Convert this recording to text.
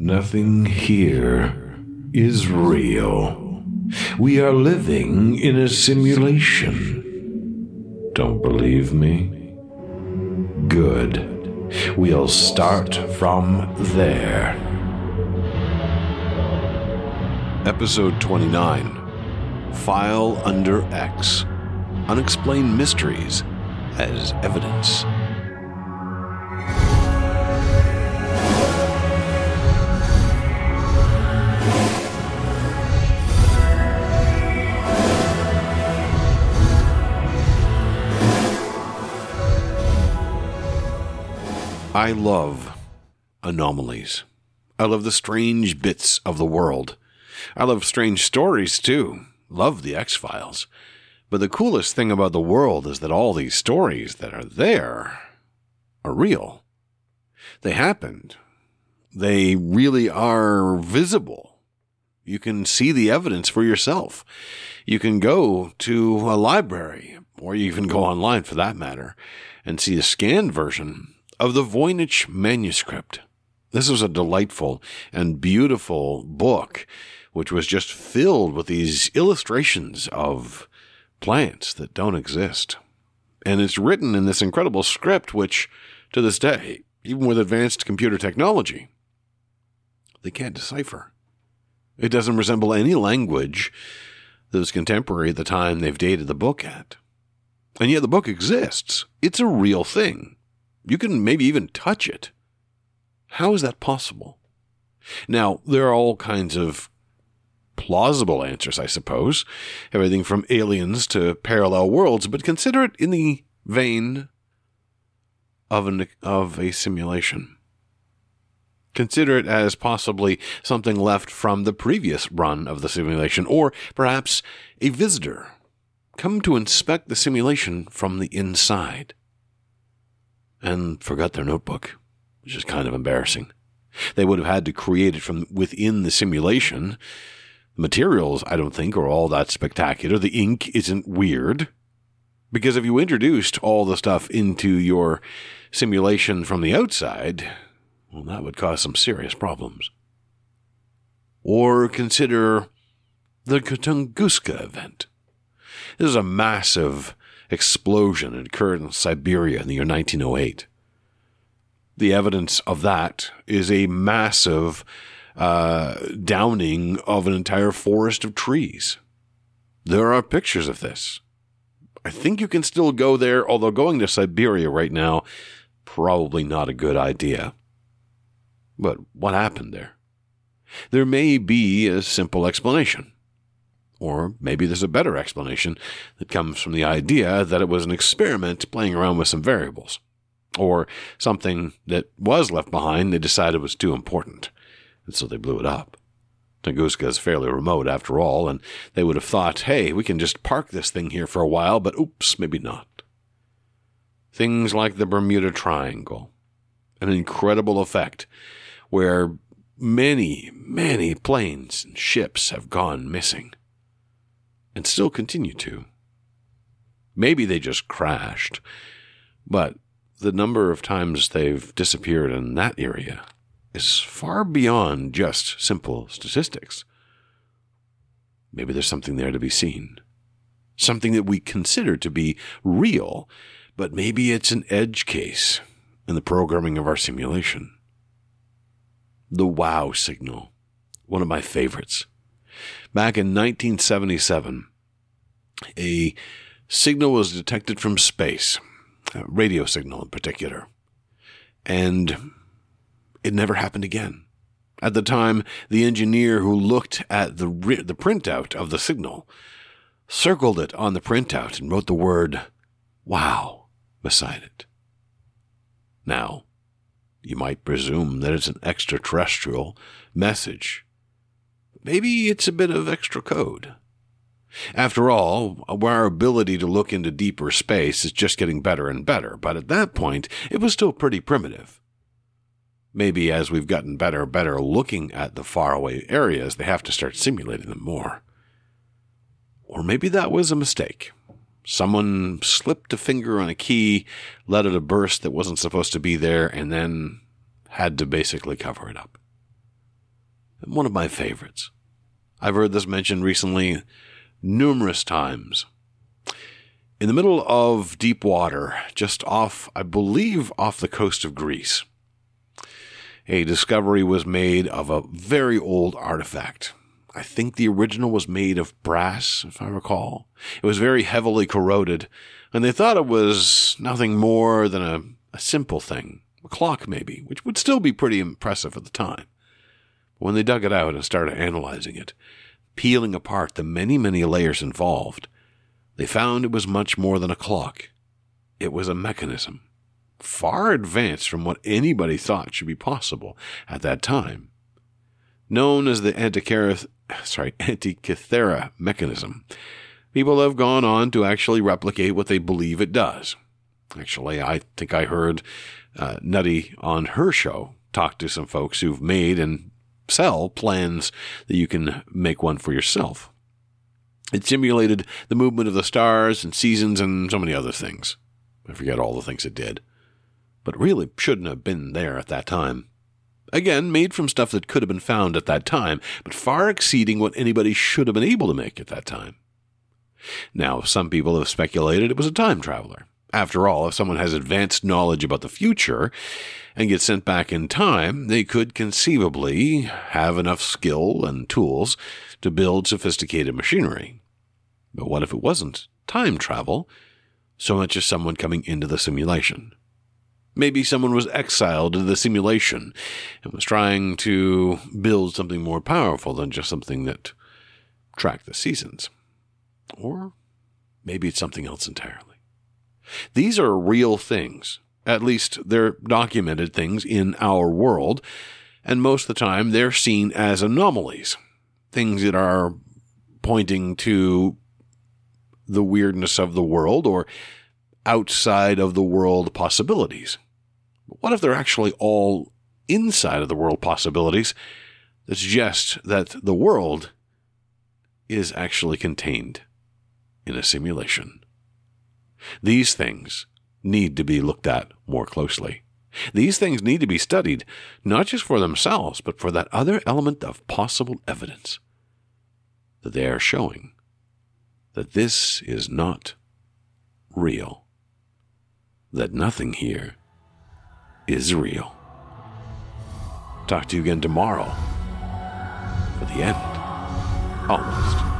Nothing here is real. We are living in a simulation. Don't believe me? Good. We'll start from there. Episode 29 File Under X Unexplained Mysteries as Evidence. I love anomalies. I love the strange bits of the world. I love strange stories too. Love the X Files. But the coolest thing about the world is that all these stories that are there are real. They happened. They really are visible. You can see the evidence for yourself. You can go to a library, or you can go online for that matter, and see a scanned version of the Voynich manuscript. This was a delightful and beautiful book, which was just filled with these illustrations of plants that don't exist. And it's written in this incredible script, which to this day, even with advanced computer technology, they can't decipher. It doesn't resemble any language that was contemporary at the time they've dated the book at. And yet the book exists. It's a real thing. You can maybe even touch it. How is that possible? Now, there are all kinds of plausible answers, I suppose, everything from aliens to parallel worlds, but consider it in the vein of, an, of a simulation. Consider it as possibly something left from the previous run of the simulation, or perhaps a visitor come to inspect the simulation from the inside and forgot their notebook, which is kind of embarrassing. They would have had to create it from within the simulation. The materials, I don't think, are all that spectacular. The ink isn't weird. Because if you introduced all the stuff into your simulation from the outside, well, that would cause some serious problems. Or consider the Tunguska event. This is a massive explosion that occurred in Siberia in the year 1908. The evidence of that is a massive uh, downing of an entire forest of trees. There are pictures of this. I think you can still go there, although going to Siberia right now, probably not a good idea. But what happened there? There may be a simple explanation. Or maybe there's a better explanation that comes from the idea that it was an experiment playing around with some variables. Or something that was left behind they decided was too important, and so they blew it up. Tunguska is fairly remote after all, and they would have thought, hey, we can just park this thing here for a while, but oops, maybe not. Things like the Bermuda Triangle, an incredible effect where many, many planes and ships have gone missing and still continue to. Maybe they just crashed, but the number of times they've disappeared in that area is far beyond just simple statistics. Maybe there's something there to be seen. Something that we consider to be real, but maybe it's an edge case in the programming of our simulation. The wow signal, one of my favorites. Back in 1977, a signal was detected from space, a radio signal in particular, and it never happened again. At the time, the engineer who looked at the, the printout of the signal circled it on the printout and wrote the word wow beside it. Now, you might presume that it's an extraterrestrial message Maybe it's a bit of extra code. After all, our ability to look into deeper space is just getting better and better, but at that point, it was still pretty primitive. Maybe as we've gotten better and better looking at the faraway areas, they have to start simulating them more. Or maybe that was a mistake. Someone slipped a finger on a key, let it burst that wasn't supposed to be there, and then had to basically cover it up. one of my favorites. I've heard this mentioned recently numerous times. In the middle of deep water, just off, I believe, off the coast of Greece, a discovery was made of a very old artifact. I think the original was made of brass, if I recall. It was very heavily corroded, and they thought it was nothing more than a, a simple thing, a clock maybe, which would still be pretty impressive at the time. When they dug it out and started analyzing it, peeling apart the many, many layers involved, they found it was much more than a clock. It was a mechanism, far advanced from what anybody thought should be possible at that time. Known as the Antikythera, sorry, Antikythera mechanism, people have gone on to actually replicate what they believe it does. Actually, I think I heard uh, Nutty on her show talk to some folks who've made and sell plans that you can make one for yourself. It simulated the movement of the stars and seasons and so many other things. I forget all the things it did. But really shouldn't have been there at that time. Again, made from stuff that could have been found at that time, but far exceeding what anybody should have been able to make at that time. Now, some people have speculated it was a time traveler. After all, if someone has advanced knowledge about the future and gets sent back in time, they could conceivably have enough skill and tools to build sophisticated machinery. But what if it wasn't time travel, so much as someone coming into the simulation? Maybe someone was exiled to the simulation and was trying to build something more powerful than just something that tracked the seasons. Or maybe it's something else entirely. These are real things. At least they're documented things in our world, and most of the time they're seen as anomalies things that are pointing to the weirdness of the world or outside of the world possibilities. What if they're actually all inside of the world possibilities that suggest that the world is actually contained in a simulation? These things need to be looked at more closely. These things need to be studied, not just for themselves, but for that other element of possible evidence that they are showing that this is not real, that nothing here is real. Talk to you again tomorrow for the end. Almost.